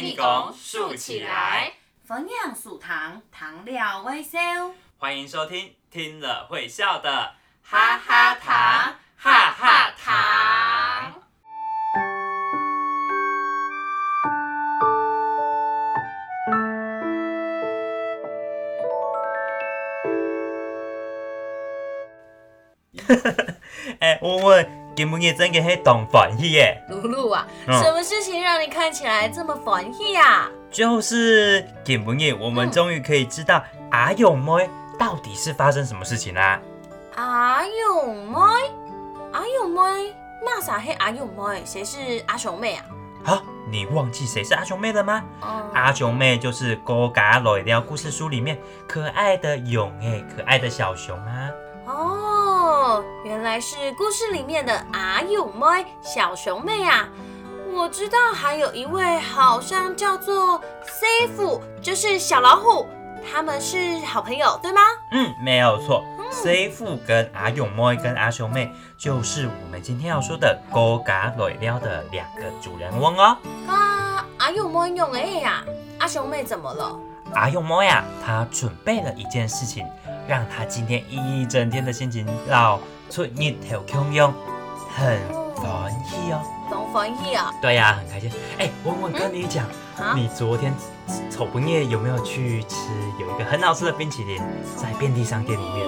跟你讲竖起来，分享数糖，糖料微笑。欢迎收听听了会笑的哈哈糖，哈哈糖。哎，我问，今日真嘅系当欢喜耶？露露啊，嗯什么事情让你看起来这么欢喜啊？就是今日我们终于可以知道阿勇妹到底是发生什么事情啦、阿勇妹，阿勇妹，那啥嘿阿勇妹，谁是阿雄妹啊？啊，你忘记谁是阿雄妹了吗？嗯，阿雄妹就是《高嘎来了》故事书里面可爱的勇哎，可爱的小熊啊。哦，原来是故事里面的阿勇妹，小熊妹啊。我知道还有一位好像叫做 Safe，就是小老虎，他们是好朋友，对吗？嗯，没有错，C 父跟阿勇妹跟阿熊妹就是我们今天要说的《高嘎来了》的两个主人翁哦。啊，阿勇妹用哎呀，阿熊妹怎么了？阿勇妹呀，她准备了一件事情，让她今天一整天的心情到出日头汹涌，很欢喜哦。懂欢喜啊？对呀、很开心。哎、文文跟你讲，啊你昨天丑不夜有没有去吃有一个很好吃的冰淇淋，在便利商店里面？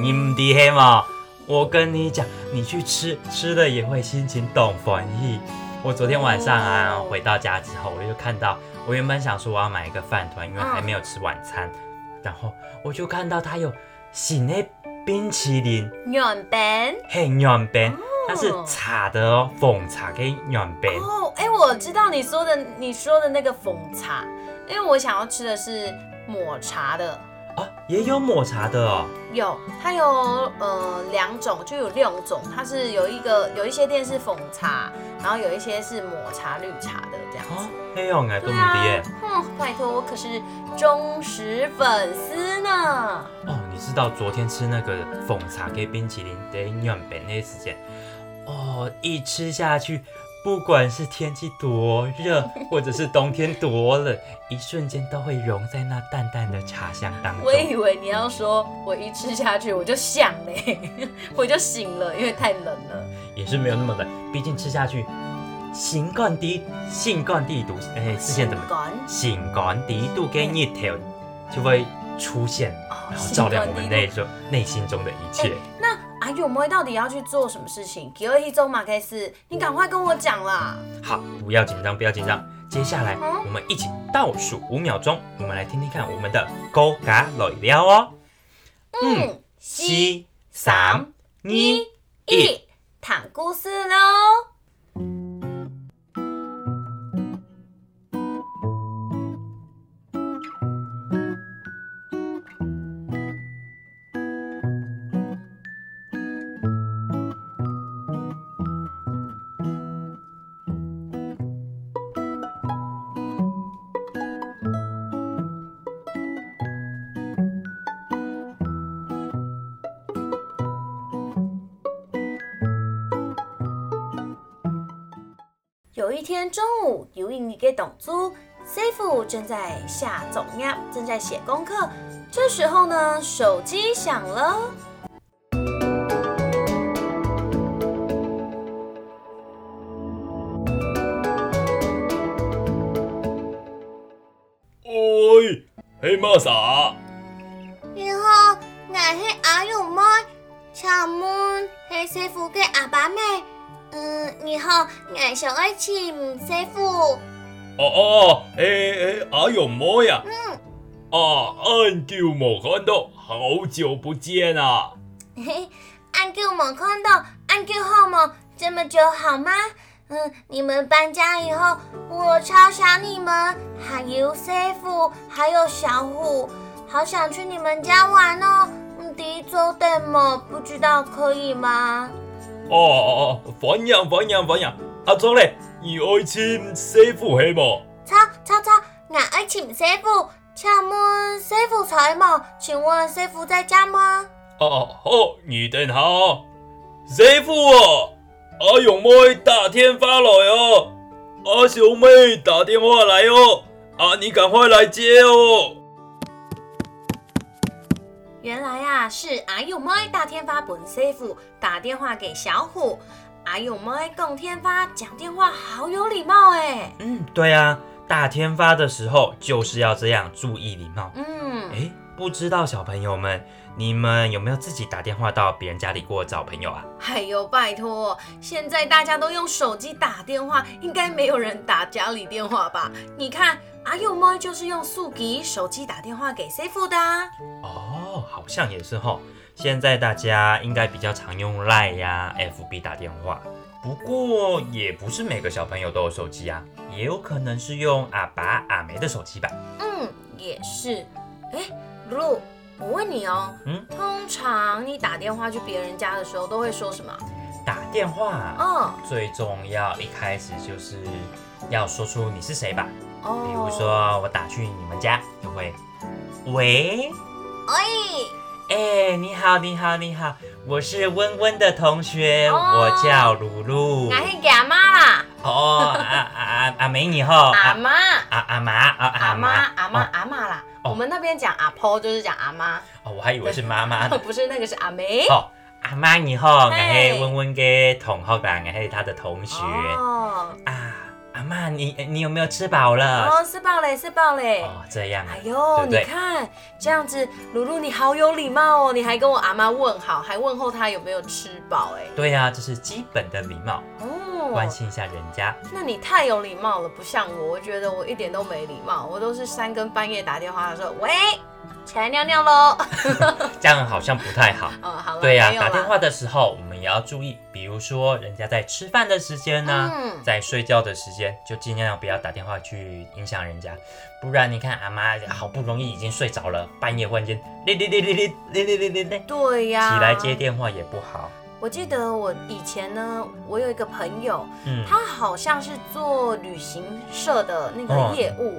你唔知黑嘛？我跟你讲，你去吃吃了也会心情懂欢喜。我昨天晚上啊哦回到家之后，我就看到，我原本想说我要买一个饭团，因为还没有吃晚餐，然后我就看到他有新的冰淇淋，软饼嘿软饼，它是茶的哦，奉茶跟软饼。哦，哎、我知道你说的你说的那个奉茶，因为我想要吃的是抹茶的。哦，也有抹茶的哦。有，它有呃两种，就有六种，它是有一个有一些店是粉茶，然后有一些是抹茶绿茶的这样哦子。，黑用哎，都唔对啊知耶。，哼，拜托，我可是忠实粉丝呢。哦，你知道昨天吃那个粉茶跟冰淇淋的软饼那时间，哦，一吃下去，不管是天气多热，或者是冬天多冷，一瞬间都会融在那淡淡的茶香当中我。以为你要说，我一吃下去我就想嘞，我就醒了，因为太冷了。也是没有那么冷，毕竟吃下去，新冠低性冠地毒，哎，之前怎么？感性冠低度跟热头就会出现，哦然后照亮我们内中内心中的一切。那阿勇妹到底要去做什么事情？给我一周马克思，你赶快跟我讲啦！好，不要紧张，不要紧张。接下来嗯我们一起倒数五秒钟，我们来听听看我们的高嘎来了哦。嗯，四、三、二、一。一，谈故事喽。一天中午，有一个董租 C 夫正在下总呀，正在写功课。这时候呢，手机响了。喂，黑马啥？然後我是阿勇妹，請問係師傅嘅阿爸咩？嗯，你好我想愛請師傅。哦哦，诶诶，阿勇么呀、嗯，啊，很久没看到，好久不见啊！嘿嘿，安 Q 没看到，安 Q 好吗？这么久好吗？嗯，你们搬家以后，我超想你们，还有师傅，还有小虎，好想去你们家玩哦。嗯，第一周的么？不知道可以吗？哦哦哦分享分享分享阿聪嘞你爱情 c 服系冇操操操我爱情 c 服请问 c 服在吗请问 c 服在家吗哦哦好你等下。哦 c 服哦阿勇妹打电话来哦。阿小妹打电话来哦。啊你赶快来接哦。原来啊，是阿勇妹大天发本师傅打电话给小虎，阿勇妹共天发讲电话好有礼貌哎。嗯，对啊，大天发的时候就是要这样，注意礼貌。嗯，哎，不知道小朋友们，你们有没有自己打电话到别人家里过找朋友啊？哎呦，拜托，现在大家都用手机打电话，应该没有人打家里电话吧？你看，阿勇妹就是用速记手机打电话给师傅的啊。哦，好像也是吼。现在大家应该比较常用 Line 呀、FB 打电话，不过也不是每个小朋友都有手机啊，也有可能是用阿爸阿梅的手机吧。嗯，也是。哎，露露，我问你哦，嗯，通常你打电话去别人家的时候都会说什么？打电话嗯最重要一开始就是要说出你是谁吧。哦，比如说我打去你们家就会，喂，哎，哎、你好，你好，你好，我是温温的同学，哦。我叫露露。拿去给阿妈啦，哦，阿阿阿阿梅你好，阿妈。阿阿妈阿阿妈阿妈哦。阿妈啦，哦。我们那边讲阿婆就是讲阿妈，哦，我还以为是妈妈呢。不是那个是阿梅。哦，阿妈你好，我嘿是温温的同学啦，我是他的同学。哦，啊。阿妈，你你有没有吃饱了？哦，是爆嘞，是爆嘞。哦，这样啊哎。呦，对对你看这样子，露露你好有礼貌哦，你还跟我阿妈问好，还问候她有没有吃饱，哎，对呀、啊，這是基本的礼貌，哦，关心一下人家。那你太有礼貌了，不像我，我觉得我一点都没礼貌，我都是三更半夜打電話說，喂，起来尿尿喽，这样好像不太好。哦，好了，對呀、打电话的时候，也要注意，比如说人家在吃饭的时间呢、嗯。在睡觉的时间，就尽量不要打电话去影响人家，不然你看阿妈好不容易已经睡着了，半夜忽然間，哩哩哩哩哩哩哩哩哩哩，對呀、起来接电话也不好。我记得我以前呢，我有一个朋友，嗯，他好像是做旅行社的那哦個業務，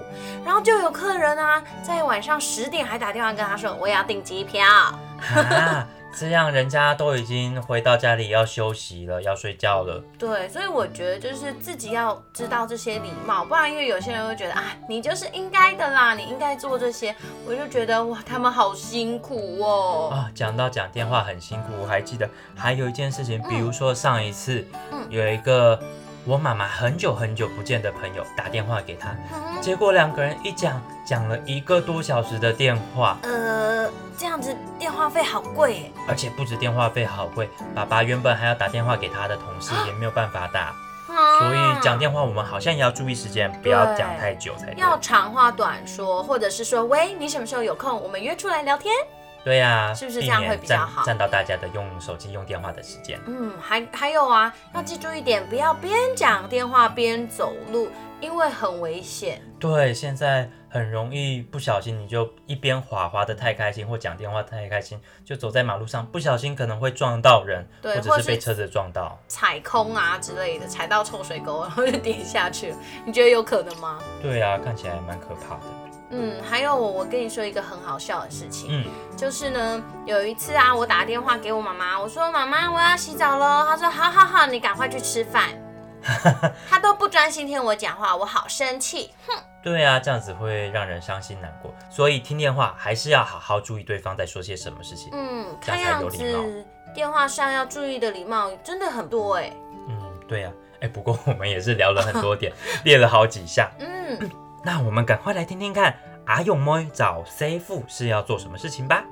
然后就有客人啊，在晚上十点还打电话跟他说我要订机票。啊，這樣人家都已经回到家里要休息了，要睡觉了。对，所以我觉得就是自己要知道这些礼貌，不然因为有些人会觉得啊，你就是应该的啦，你应该做这些，我就觉得哇，他们好辛苦哦。啊，讲到讲电话很辛苦，我还记得还有一件事情，比如说上一次，嗯有一個我妈妈很久很久不见的朋友打电话给他结果两个人一讲讲了一个多小时的电话。呃这样子电话费好贵而且不止电话费好贵爸爸原本还要打电话给他的同事也没有办法打。所以讲电话我们好像也要注意时间不要讲太久才要长话短说或者是说喂你什么时候有空我们约出来聊天。對呀、是不是这样会比较好避免佔佔到大家的用手机用电话的时间。嗯，还还有啊，要记住一点，不要边讲电话边走路，因为很危险。对，现在很容易不小心你就一边滑滑的太开心，或讲电话太开心，就走在马路上，不小心可能会撞到人，或者是是被车子撞到。踩空啊之类的，踩到臭水沟，然后就 跌下去了。你觉得有可能吗？对啊，看起来蛮可怕的。嗯，还有我跟你说一个很好笑的事情，嗯，就是呢，有一次啊，我打电话给我妈妈，我说妈妈我要洗澡了，她说好好好，你赶快去吃饭。她都不专心听我讲话，我好生气，哼。对啊，这样子会让人伤心难过。所以听电话还是要好好注意对方在说些什么事情。嗯，看樣有禮貌。子电话上要注意的礼貌真的很多哎。嗯，对啊。哎，不过我们也是聊了很多点，列了好几项。嗯，那我们赶快来听听看阿勇妹找 C 父是要做什么事情吧。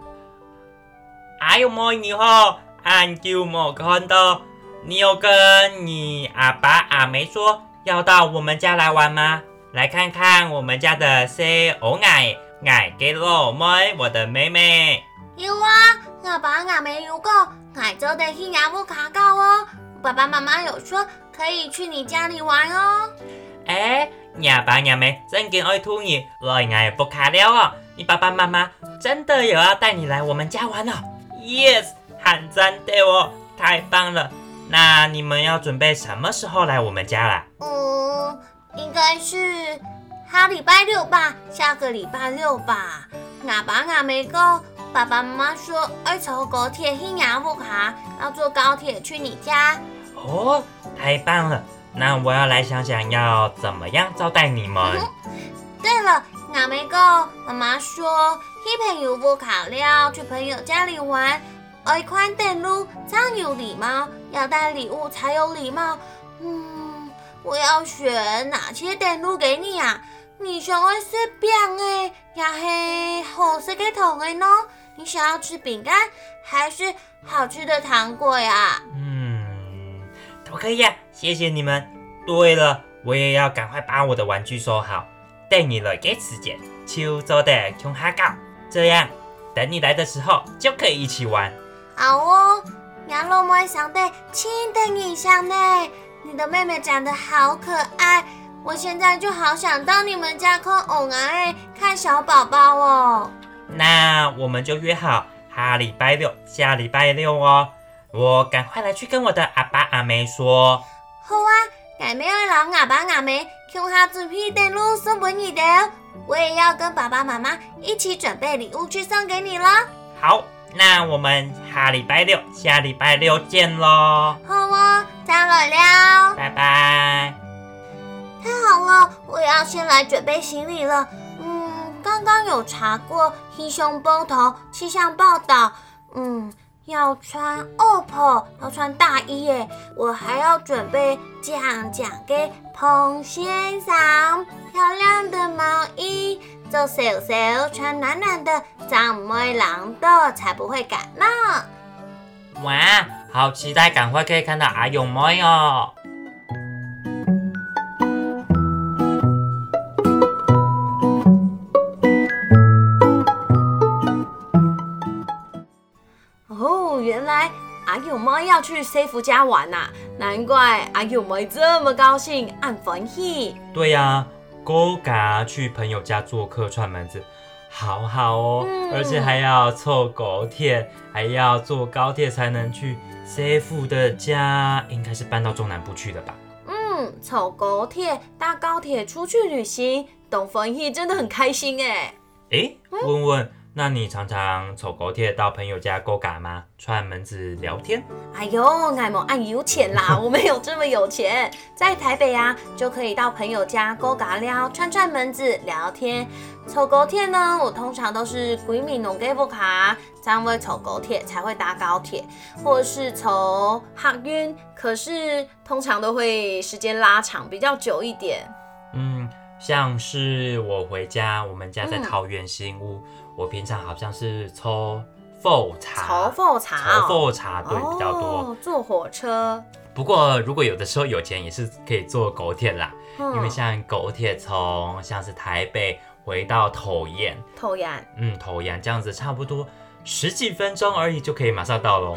阿勇妹你好，俺舅母看到你有跟你阿爸阿妹说要到我们家来玩吗？来看看我们家的 C 歐愛愛給老妹，我的妹妹。有啊，我爸阿妹有過，我做的去雅木卡告哦。爸爸妈妈有说可以去你家里玩哦。哎，你阿爸阿妹真跟愛兔你來愛不卡了哦！你爸爸妈妈真的有要带你来我们家玩哦？Yes，很讚的哦，太棒了！那你们要准备什么时候来我们家啦？嗯，应该是下礼拜六吧，下个礼拜六吧。我爸我沒講，爸爸妈妈说要坐高铁去雅木卡，要坐高铁去你家。哦，太棒了！那我要来想想要怎么样招待你们。对了，俺没够妈妈说，一朋友不卡料，去朋友家里玩，爱宽登录，这样有礼貌，要带礼物才有礼貌。嗯，我要选哪些登录给你啊？你想要吃饼诶，也是好吃的糖诶呢？你想要吃饼干还是好吃的糖果呀？嗯，都可以呀、谢谢你们。对了，我也要赶快把我的玩具收好，带你了给时间，秋周的穷哈告，这样等你来的时候就可以一起玩。好哦，杨肉妹想对亲的你想呢。你的妹妹长得好可爱，我现在就好想到你们家看偶啊哎，看小宝宝哦。那我们就约好下礼拜六，下礼拜六哦。我赶快来去跟我的阿爸阿妹说。好啊，改妹会老阿爸阿妹，穷下准备登录送给你的哦。我也要跟爸爸妈妈一起准备礼物去送给你了。好，那我们下礼拜六，下礼拜六见喽，好啊，再来了。拜拜。太好了，我要先来准备行李了。嗯，刚刚有查过英雄包头气象报道，嗯，要穿 OPPO，要穿大衣耶。我还要准备奖奖给彭先生漂亮的毛衣，做小小穿暖暖的，长妹郎的才不会感冒。哇，好期待赶快可以看到阿勇妹！哦，去 C 福家玩呐、难怪阿勇妹这么高兴，按欢喜。对呀、勾嘎去朋友家做客串门子，好好哦，嗯而且还要凑狗铁，还要坐高铁才能去 C 府的家，应该是搬到中南部去的吧？嗯，坐高铁、搭高铁出去旅行，懂欢喜真的很开心哎。诶，嗯问问，那你常常坐狗铁到朋友家勾嘎吗？串门子聊天？哎呦，爱某按有钱啦，我没有这么有钱。在台北啊，就可以到朋友家勾嘎撩，串串门子，聊天。坐高铁呢，我通常都是闺蜜弄给不卡，这样会坐高铁才会搭高铁，或是从客运，可是通常都会时间拉长，比较久一点。嗯，像是我回家，我们家在嗯桃园新屋，我平常好像是抽复茶，稠复茶哦抽复茶对、比较多。哦，坐火车，不过如果有的时候有钱，也是可以坐狗铁啦，嗯因为像狗铁从像是台北回到头岩，头眼嗯，头岩这样子差不多十几分钟而已就可以马上到喽。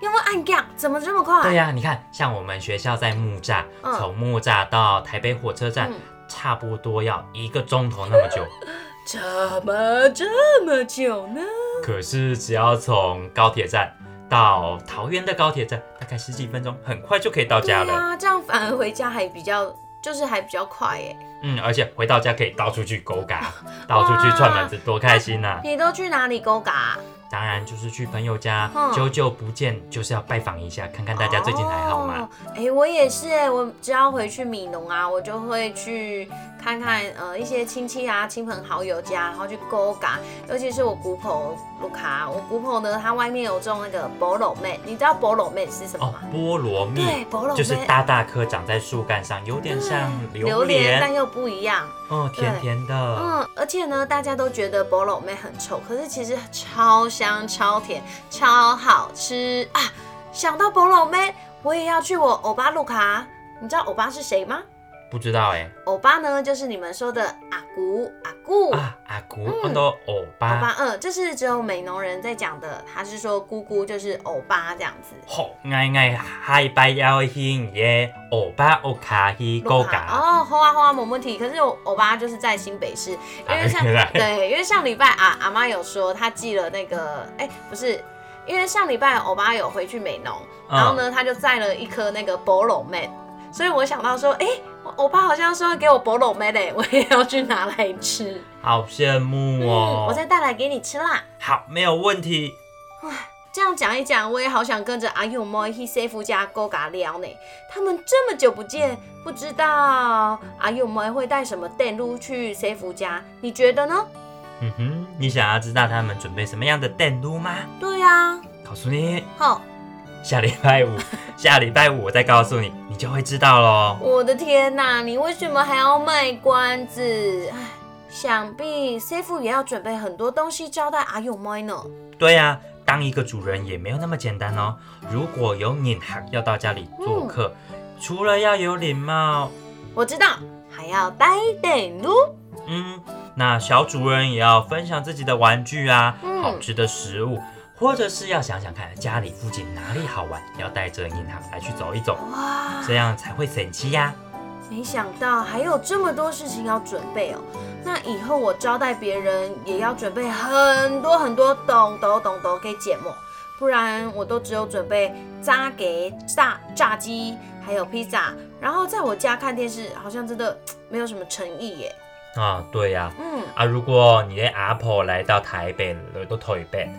有没有按杠？怎么这么快？对呀、你看，像我们学校在木栅，嗯从木栅到台北火车站，嗯差不多要一个钟头那么久。这么这么久呢？可是只要从高铁站到桃园的高铁站，大概十几分钟，很快就可以到家了。啊，这样反而回家还比较，就是还比较快耶。嗯，而且回到家可以到处去勾嘎，到处去串门子，多开心呐、你都去哪里勾嘎？当然就是去朋友家，嗯久久不见，就是要拜访一下，看看大家最近还好吗？哦？哎、我也是哎，我只要回去米农啊，我就会去看看呃一些亲戚啊、亲朋好友家，然后去勾嘎。尤其是我姑婆卢卡，我姑婆呢，她外面有种那个菠萝妹，你知道菠萝妹是什么哦吗？，菠萝蜜对，菠萝妹就是大大颗长在树干上，有点像榴榴莲，但，又不一样。哦，甜甜的。嗯，而且呢，大家都觉得菠萝妹很臭，可是其实超香、超甜、超好吃啊！想到菠萝妹，我也要去我欧巴路卡。你知道欧巴是谁吗？不知道哎、欧巴呢，就是你们说的阿姑、阿姑。啊，阿姑，嗯很多欧巴欧巴，巴，嗯，这是只有美农人在讲的，他是说姑姑就是欧巴这样子。好，爱爱嗨拜要興耶，欧巴欧卡去勾嘎。哦，好啊好啊，没问题。可是我欧巴就是在新北市，因为像、啊原来对，因为上礼拜啊阿妈有说她寄了那个，哎、不是，因为上礼拜欧巴有回去美农，嗯然后呢他就载了一颗那个菠萝妹，所以我想到说，哎、我欧巴好像说要给我菠萝妹嘞，我也要去拿来吃。好羡慕嗯，哦。我再带来给你吃啦。好，没有问题。这这样讲一讲，我也好想跟着阿勇猫去 safe 家勾嘎聊呢。他们这么久不见，不知道阿勇猫会带什么电路去 safe 家，你觉得呢？嗯哼，你想要知道他们准备什么样的电路吗？对呀、告诉你，好，下礼拜五，下礼拜五我再告诉你，你就会知道喽。我的天哪，你为什么还要卖关子？唉，想必 safe 也要准备很多东西招待阿勇妹呢。对呀、当一个主人也没有那么简单哦。如果有领航要到家里做客，除了要有礼貌，我知道，还要带电路。嗯，那小主人也要分享自己的玩具啊，嗯好吃的食物，或者是要想想看家里附近哪里好玩，要带着银行来去走一走，哇，这样才会省气呀。没想到还有这么多事情要准备哦。那以后我招待别人也要准备很多很多懂懂懂懂给芥末，不然我都只有准备炸给炸炸鸡，还有披萨，然后在我家看电视，好像真的没有什么诚意耶。啊，对呀、嗯，啊，如果你的阿婆来到台北了，都台北，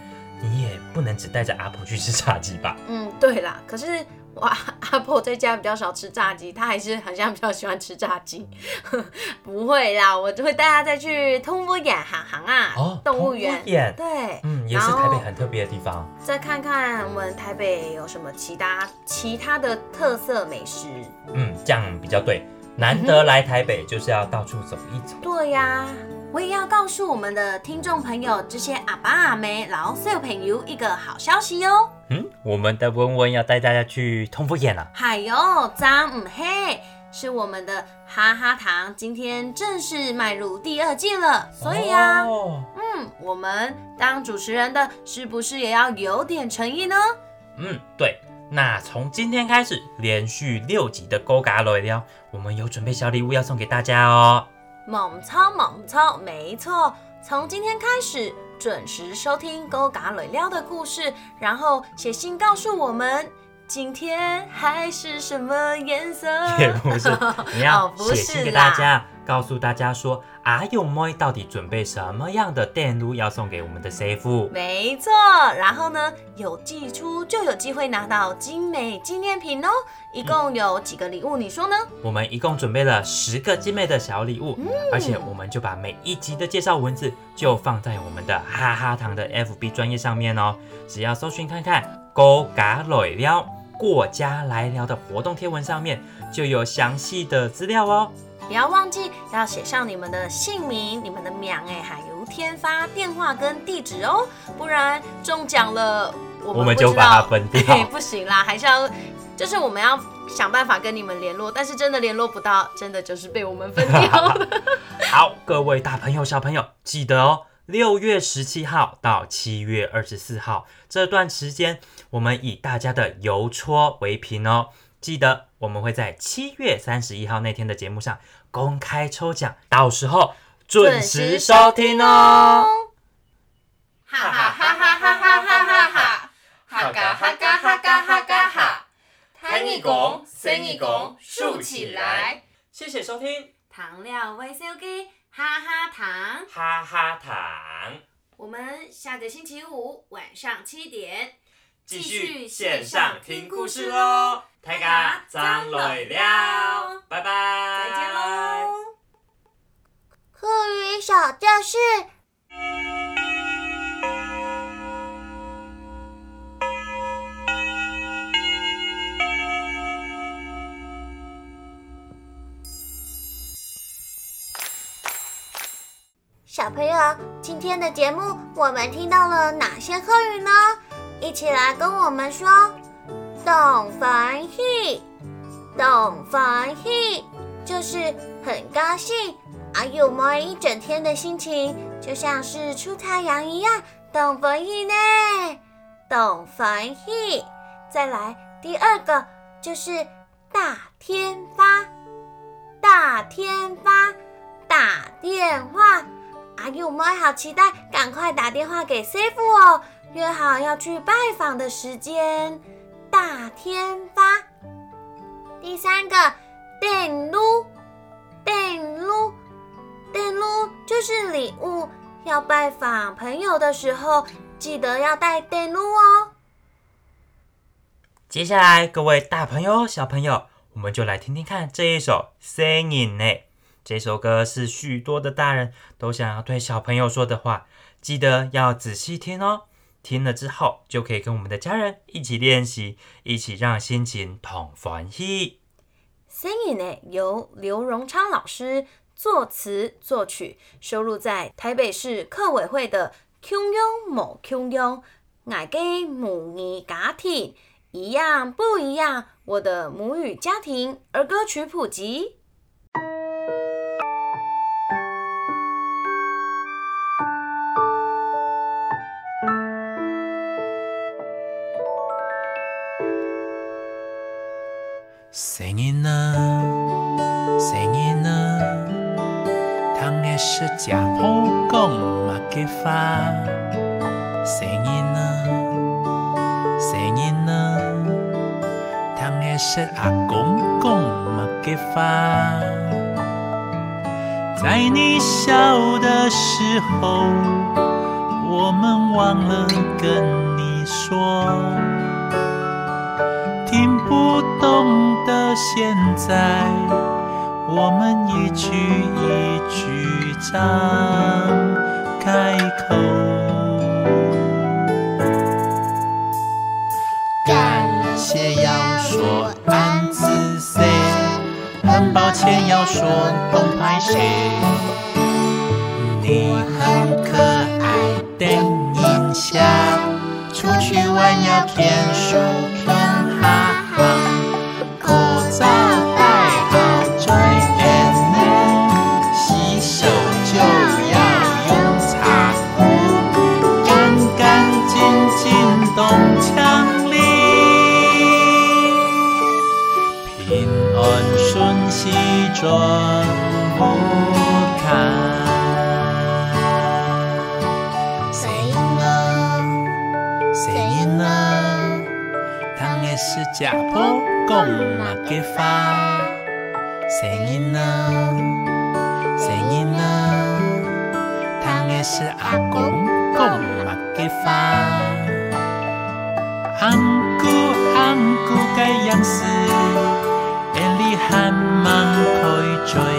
你也不能只带着阿婆去吃炸鸡吧？嗯，对啦，可是我阿阿婆在家比较少吃炸鸡，她还是好像比较喜欢吃炸鸡。不会啦，我就会带她再去通波眼行行啊，哦动物园动物园对，嗯，也是台北很特别的地方。再看看我们台北有什么其他其他的特色美食。嗯，这样比较对。难得来台北，就是要到处走一走。对呀、我也要告诉我们的听众朋友，这些阿爸阿妹、老小朋友一个好消息哟、嗯，我们的文文要带大家去通福眼了。嗨哟张唔嘿，是我们的哈哈糖，今天正式迈入第二季了。所以啊，哦，嗯，我们当主持人的是不是也要有点诚意呢？嗯，对。那从今天开始，连续六集的勾嘎 lời 聊，我们有准备小礼物要送给大家哦。猛操猛操，没错，从今天开始准时收听《勾嘎磊撩》的故事，然后写信告诉我们今天还是什么颜色。也不是，你要写信给大家，告诉大家说阿勇妹到底准备什么样的电路要送给我们的 C 夫。没错，然后呢，有寄出就有机会拿到精美纪念品哦。一共有几个礼物？你说呢？我们一共准备了十个精美的小礼物，嗯而且我们就把每一集的介绍文字就放在我们的哈哈糖的 FB 专业上面哦。只要搜寻看看“勾嘎磊撩”过家来聊的活动贴文上面就有详细的资料哦。不要忘记要写上你们的姓名、你们的名哎，还有天发电话跟地址哦，不然中奖了我们就把它分掉对，不行啦，还是要，就是我们要想办法跟你们联络，但是真的联络不到，真的就是被我们分掉了。好，各位大朋友、小朋友，记得哦，六月十七号到七月二十四号这段时间，我们以大家的邮戳为凭哦。记得我们会在七月三十一号那天的节目上公开抽奖，到时候准时收听哦。哈哈哈哈哈哈哈哈哈，哈嘎哈嘎哈嘎哈嘎哈，弹一拱，伸一拱，竖起来。谢谢收听，糖料微笑给哈哈糖，哈哈糖，我们下个星期五晚上七点继续线上听故事喽。大家张磊了，拜拜，再见喽。课语小教室。小朋友，今天的节目我们听到了哪些课语呢？一起来跟我们说。懂烦喜，懂烦喜，就是很高兴。啊，有么一整天的心情就像是出太阳一样，懂烦喜呢，懂烦喜。再来第二个就是大天发，大天发，打电话。啊，有没好期待，赶快打电话给 C 夫哦，约好要去拜访的时间。大天发。第三个电路，电路，电路就是礼物。要拜访朋友的时候，记得要带电路哦。接下来，各位大朋友、小朋友，我们就来听听看这一首《声音呢》。这首歌是许多的大人都想要对小朋友说的话，记得要仔细听哦。听了之后，就可以跟我们的家人一起练习，一起让心情同欢喜。声音呢，由刘荣昌老师作词作曲，收录在台北市客委会的《Q 庸某 Q 庸爱给母语家庭一样不一样》我的母语家庭儿歌曲普及。是家婆讲嘛给发。声音呢，声音呢，当的是阿公公嘛给发。在你小的时候，我们忘了跟你说。听不懂的，现在我们一句一句张开口。感谢要说安子 say，很抱歉要说东拍谁。你很可爱的印象，出去玩要天书安姑安姑该样式，眼里还蛮开追